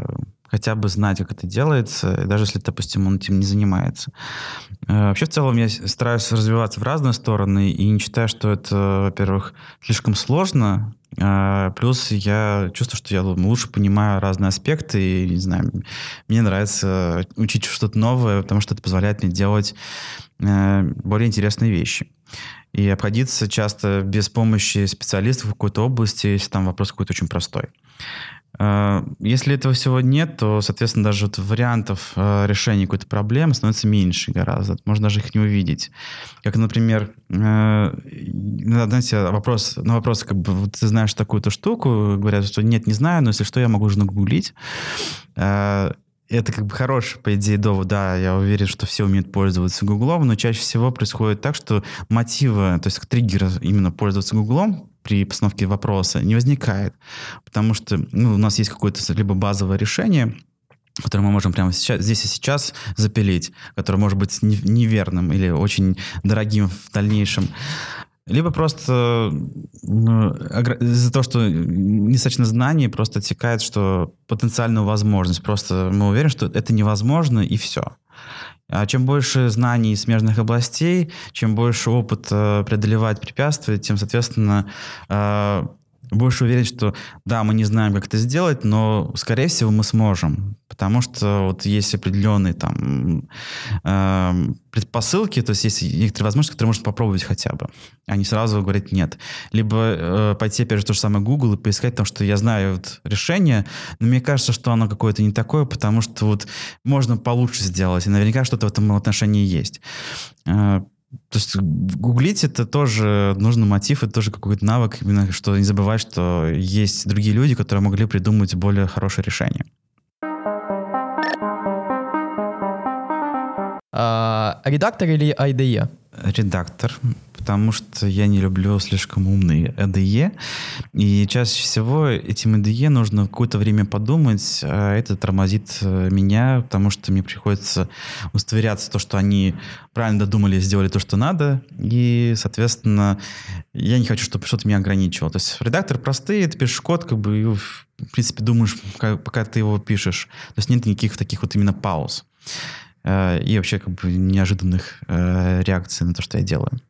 хотя бы знать, как это делается, даже если, допустим, он этим не занимается. Э, вообще, в целом, я стараюсь развиваться в разные стороны и не считаю, что это, во-первых, слишком сложно, а, Плюс я чувствую, что я лучше понимаю разные аспекты, и, не знаю, мне нравится учить что-то новое, потому что это позволяет мне делать э, более интересные вещи. И обходиться часто без помощи специалистов в какой-то области, если там вопрос какой-то очень простой. А, если этого всего нет, то, соответственно, даже вот вариантов а, решения какой-то проблемы становится меньше гораздо. Можно даже их не увидеть. Как, например, а, знаете, вопрос, на вопрос, как бы, вот ты знаешь такую-то штуку, говорят, что нет, не знаю, но если что, я могу уже нагуглить. Это как бы хороший, по идее, довод. Да, я уверен, что все умеют пользоваться Гуглом, но чаще всего происходит так, что мотива, то есть триггера именно пользоваться Гуглом при постановке вопроса не возникает, потому что ну, у нас есть какое-то либо базовое решение, который мы можем прямо сейчас, здесь и сейчас запилить, который может быть неверным или очень дорогим в дальнейшем. Либо просто из-за того, что недостаточно знаний, просто отсекает, что потенциальную возможность. Просто мы уверены, что это невозможно, и все. А чем больше знаний из смежных областей, чем больше опыта преодолевать препятствия, тем, соответственно, больше уверен, что да, мы не знаем, как это сделать, но, скорее всего, мы сможем. Потому что вот есть определенные там э, предпосылки, то есть есть некоторые возможности, которые можно попробовать хотя бы, а не сразу говорить нет. Либо э, пойти, опять же, то же самое Google и поискать, потому что я знаю вот решение, но мне кажется, что оно какое-то не такое, потому что вот можно получше сделать, и наверняка что-то в этом отношении есть. Э, то есть гуглить это тоже нужно мотив, это тоже какой-то навык, именно что не забывать, что есть другие люди, которые могли придумать более хорошее решение.
А, редактор или IDE?
Редактор потому что я не люблю слишком умные IDE. И чаще всего этим IDE нужно какое-то время подумать, а это тормозит э, меня, потому что мне приходится удостоверяться то, что они правильно додумали, сделали то, что надо, и, соответственно, я не хочу, чтобы что-то меня ограничивало. То есть редактор простые, ты пишешь код, как бы, и, в принципе, думаешь, пока ты его пишешь. То есть нет никаких таких вот именно пауз э, и вообще как бы неожиданных э, реакций на то, что я делаю.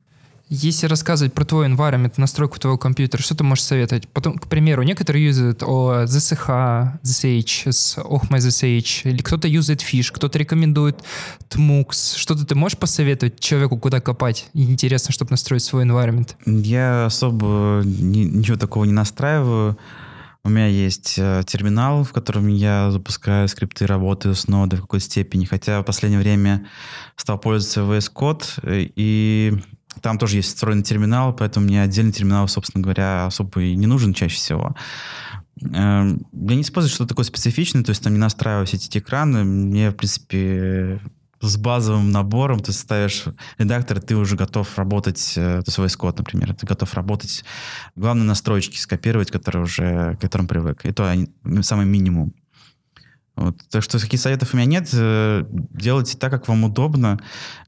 Если рассказывать про твой environment, настройку твоего компьютера, что ты можешь советовать? Потом, к примеру, некоторые юзают о ZSH, ZSH, с Ohma ZSH, или кто-то юзает Fish, кто-то рекомендует Tmux. Что-то ты можешь посоветовать человеку, куда копать? Интересно, чтобы настроить свой environment.
Я особо ни, ничего такого не настраиваю. У меня есть э, терминал, в котором я запускаю скрипты, работаю с нодой в какой-то степени. Хотя в последнее время стал пользоваться VS Code, э, и там тоже есть встроенный терминал, поэтому мне отдельный терминал, собственно говоря, особо и не нужен чаще всего. Эм, я не использую что-то такое специфичное, то есть там не настраиваю все эти экраны. Мне, в принципе, с базовым набором ты ставишь редактор, ты уже готов работать, э, то есть VS Code, например, ты готов работать. Главное настройки скопировать, которые уже, к которым привык. И то самый минимум. Вот. Так что каких советов у меня нет. Э, делайте так, как вам удобно.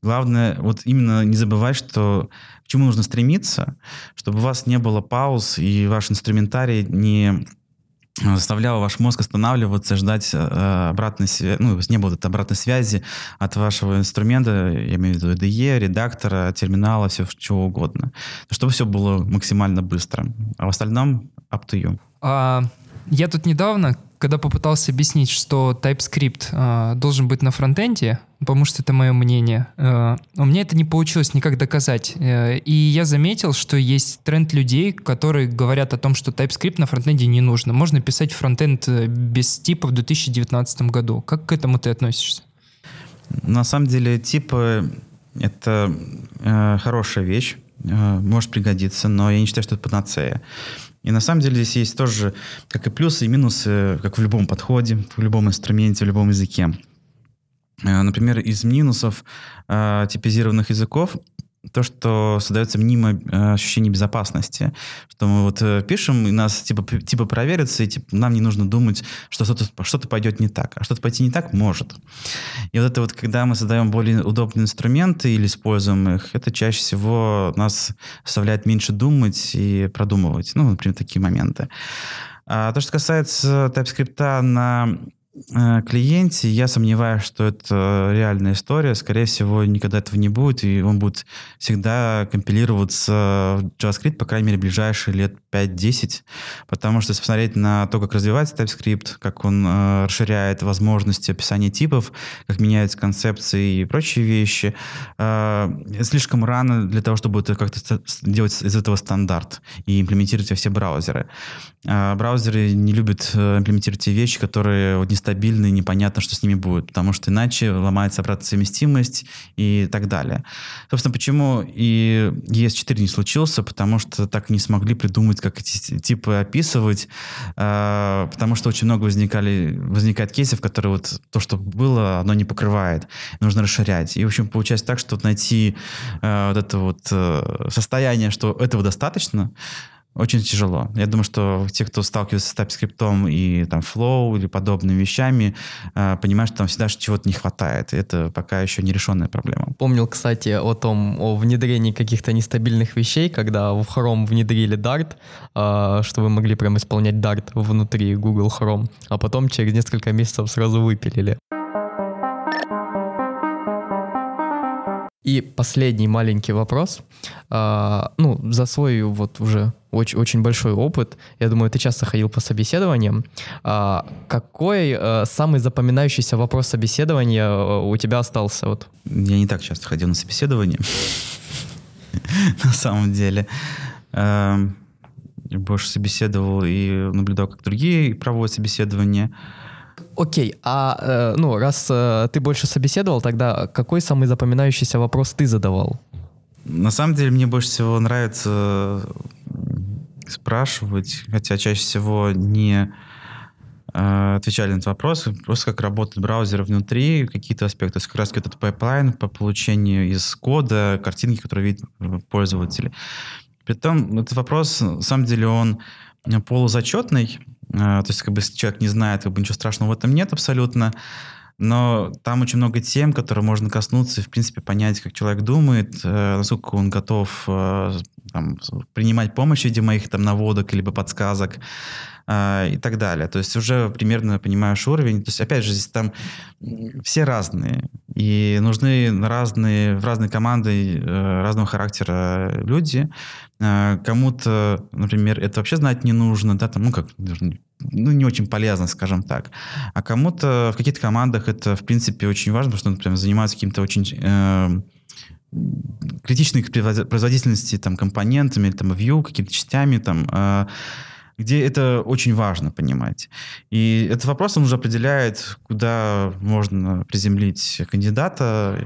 Главное, вот именно не забывать, что к чему нужно стремиться, чтобы у вас не было пауз и ваш инструментарий не заставлял ваш мозг останавливаться, ждать э, обратной связи, ну, не было этой обратной связи от вашего инструмента, я имею в виду IDE, редактора, терминала, все чего угодно. Чтобы все было максимально быстро. А в остальном up to you.
А, я тут недавно когда попытался объяснить, что TypeScript э, должен быть на фронтенде, потому что это мое мнение, э, у меня это не получилось никак доказать. Э, и я заметил, что есть тренд людей, которые говорят о том, что TypeScript на фронтенде не нужно. Можно писать фронтенд э, без типа в 2019 году. Как к этому ты относишься?
На самом деле типы — это э, хорошая вещь, э, может пригодиться, но я не считаю, что это панацея. И на самом деле здесь есть тоже, как и плюсы и минусы, как в любом подходе, в любом инструменте, в любом языке. Э, например, из минусов э, типизированных языков то, что создается мнимое э, ощущение безопасности, что мы вот э, пишем, и нас типа, типа проверится, и типа, нам не нужно думать, что что-то что пойдет не так. А что-то пойти не так может. И вот это вот, когда мы создаем более удобные инструменты или используем их, это чаще всего нас заставляет меньше думать и продумывать. Ну, например, такие моменты. А то, что касается TypeScript на клиенте, я сомневаюсь, что это реальная история. Скорее всего, никогда этого не будет, и он будет всегда компилироваться в JavaScript, по крайней мере, ближайшие лет 5-10, потому что если посмотреть на то, как развивается TypeScript, как он э, расширяет возможности описания типов, как меняются концепции и прочие вещи, э, слишком рано для того, чтобы это как-то делать из этого стандарт и имплементировать во все браузеры. Э, браузеры не любят э, имплементировать те вещи, которые вот, не нестабильны, непонятно, что с ними будет, потому что иначе ломается обратная совместимость и так далее. Собственно, почему и ES4 не случился, потому что так не смогли придумать, как эти типы описывать, э, потому что очень много возникали, возникает кейсов, которые вот то, что было, оно не покрывает, нужно расширять. И, в общем, получается так, что найти э, вот это вот э, состояние, что этого достаточно, очень тяжело. Я думаю, что те, кто сталкивается с TypeScript и там Flow или подобными вещами, э, понимают, что там всегда чего-то не хватает. Это пока еще нерешенная проблема.
Помнил, кстати, о том, о внедрении каких-то нестабильных вещей, когда в Chrome внедрили Dart, э, что вы могли прям исполнять Dart внутри Google Chrome, а потом через несколько месяцев сразу выпилили. И последний маленький вопрос. А, ну, за свой вот уже очень, очень большой опыт, я думаю, ты часто ходил по собеседованиям. А, какой а, самый запоминающийся вопрос собеседования э, у тебя остался? Вот?
Я не так часто ходил на собеседование, на самом деле. Эм, больше собеседовал и наблюдал, как другие проводят собеседования.
Окей, а э, ну раз э, ты больше собеседовал, тогда какой самый запоминающийся вопрос ты задавал?
На самом деле мне больше всего нравится спрашивать, хотя чаще всего не э, отвечали на этот вопрос, просто как работает браузер внутри, какие-то аспекты. То есть как раз этот pipeline по получению из кода, картинки, которые видят пользователи. Притом этот вопрос, на самом деле, он полузачетный, а, то есть, как бы, если человек не знает, как бы ничего страшного в этом нет абсолютно. Но там очень много тем, которые можно коснуться и, в принципе, понять, как человек думает, э, насколько он готов э, там, принимать помощь в виде моих там наводок либо подсказок э, и так далее. То есть уже примерно понимаешь уровень. То есть, опять же, здесь там все разные. И нужны разные, в разные команды э, разного характера люди. Э, кому-то, например, это вообще знать не нужно, да, там, ну, как, ну, не очень полезно, скажем так. А кому-то в каких-то командах это, в принципе, очень важно, потому что, например, занимаются каким-то очень э, критичной производительности там, компонентами, там, view, какими-то частями, там, э, где это очень важно понимать. И этот вопрос, он уже определяет, куда можно приземлить кандидата,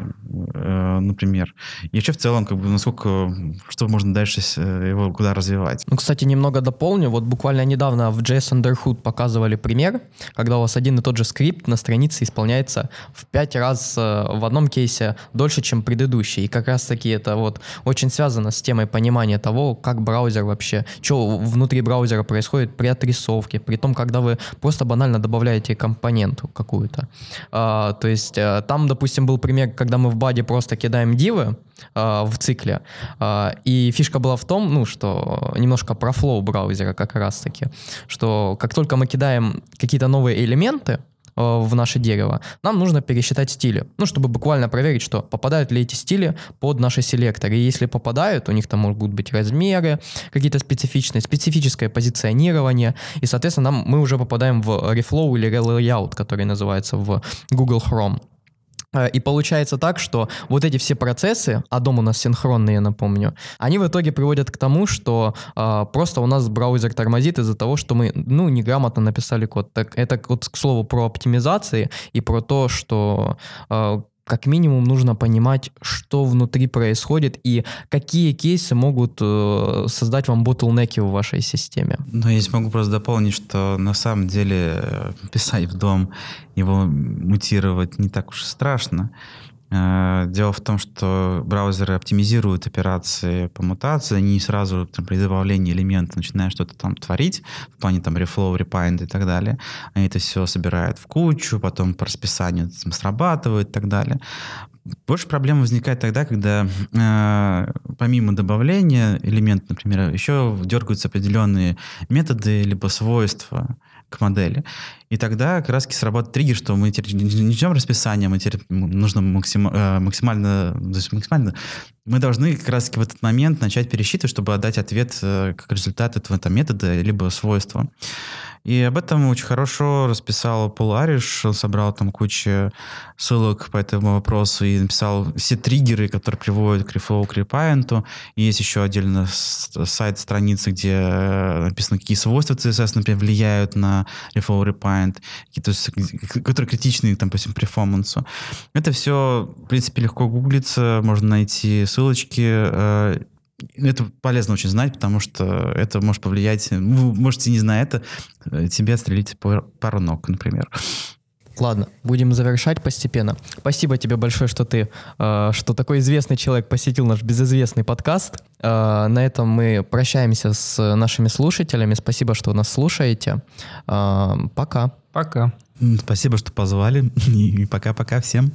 э, например. И вообще в целом, как бы, насколько, что можно дальше его куда развивать.
Ну, кстати, немного дополню. Вот буквально недавно в JS Underhood показывали пример, когда у вас один и тот же скрипт на странице исполняется в пять раз э, в одном кейсе дольше, чем предыдущий. И как раз-таки это вот очень связано с темой понимания того, как браузер вообще, что внутри браузера происходит происходит при отрисовке, при том, когда вы просто банально добавляете компоненту какую-то. А, то есть а, там, допустим, был пример, когда мы в баде просто кидаем дивы а, в цикле, а, и фишка была в том, ну, что немножко про флоу браузера как раз-таки, что как только мы кидаем какие-то новые элементы, Э, в наше дерево, нам нужно пересчитать стили, ну, чтобы буквально проверить, что попадают ли эти стили под наши селекторы. И если попадают, у них там могут быть размеры, какие-то специфичные, специфическое позиционирование, и, соответственно, нам, мы уже попадаем в Reflow или Layout, который называется в Google Chrome. Э, и получается так, что вот эти все процессы, а дом у нас синхронные, я напомню, они в итоге приводят к тому, что э, просто у нас браузер тормозит из-за того, что мы, ну, неграмотно написали код. Так, это вот, к слову, про оптимизации и про то, что э, как минимум нужно понимать, что внутри происходит и какие кейсы могут э, создать вам ботлнеки в вашей системе.
Ну, я здесь могу просто дополнить, что на самом деле э, писать в дом, его мутировать не так уж и страшно. Э, дело в том, что браузеры оптимизируют операции по мутации, они сразу там, при добавлении элемента начинают что-то там творить, в плане там reflow, repind и так далее. Они это все собирают в кучу, потом по расписанию там, срабатывают и так далее. Больше проблем возникает тогда, когда э, помимо добавления элемента, например, еще дергаются определенные методы либо свойства к модели. И тогда как раз сработает триггер, что мы теперь не ждем расписания, мы теперь нужно э, максимально, то есть максимально, мы должны как раз в этот момент начать пересчитывать, чтобы отдать ответ э, как результат этого там, метода либо свойства. И об этом очень хорошо расписал Пол Ариш, он собрал там кучу ссылок по этому вопросу и написал все триггеры, которые приводят к Reflow, к Repient. И есть еще отдельно сайт страницы, где э, написано, какие свойства CSS, например, влияют на Reflow, Repient, то есть, которые критичны, там, допустим, перформансу. Это все, в принципе, легко гуглится, можно найти ссылочки, э, это полезно очень знать, потому что это может повлиять, вы можете, не зная это, тебе отстрелить пару ног, например.
Ладно, будем завершать постепенно. Спасибо тебе большое, что ты, э, что такой известный человек посетил наш безызвестный подкаст. Э, на этом мы прощаемся с нашими слушателями. Спасибо, что нас слушаете. Э, пока.
Пока.
Спасибо, что позвали. И пока-пока всем.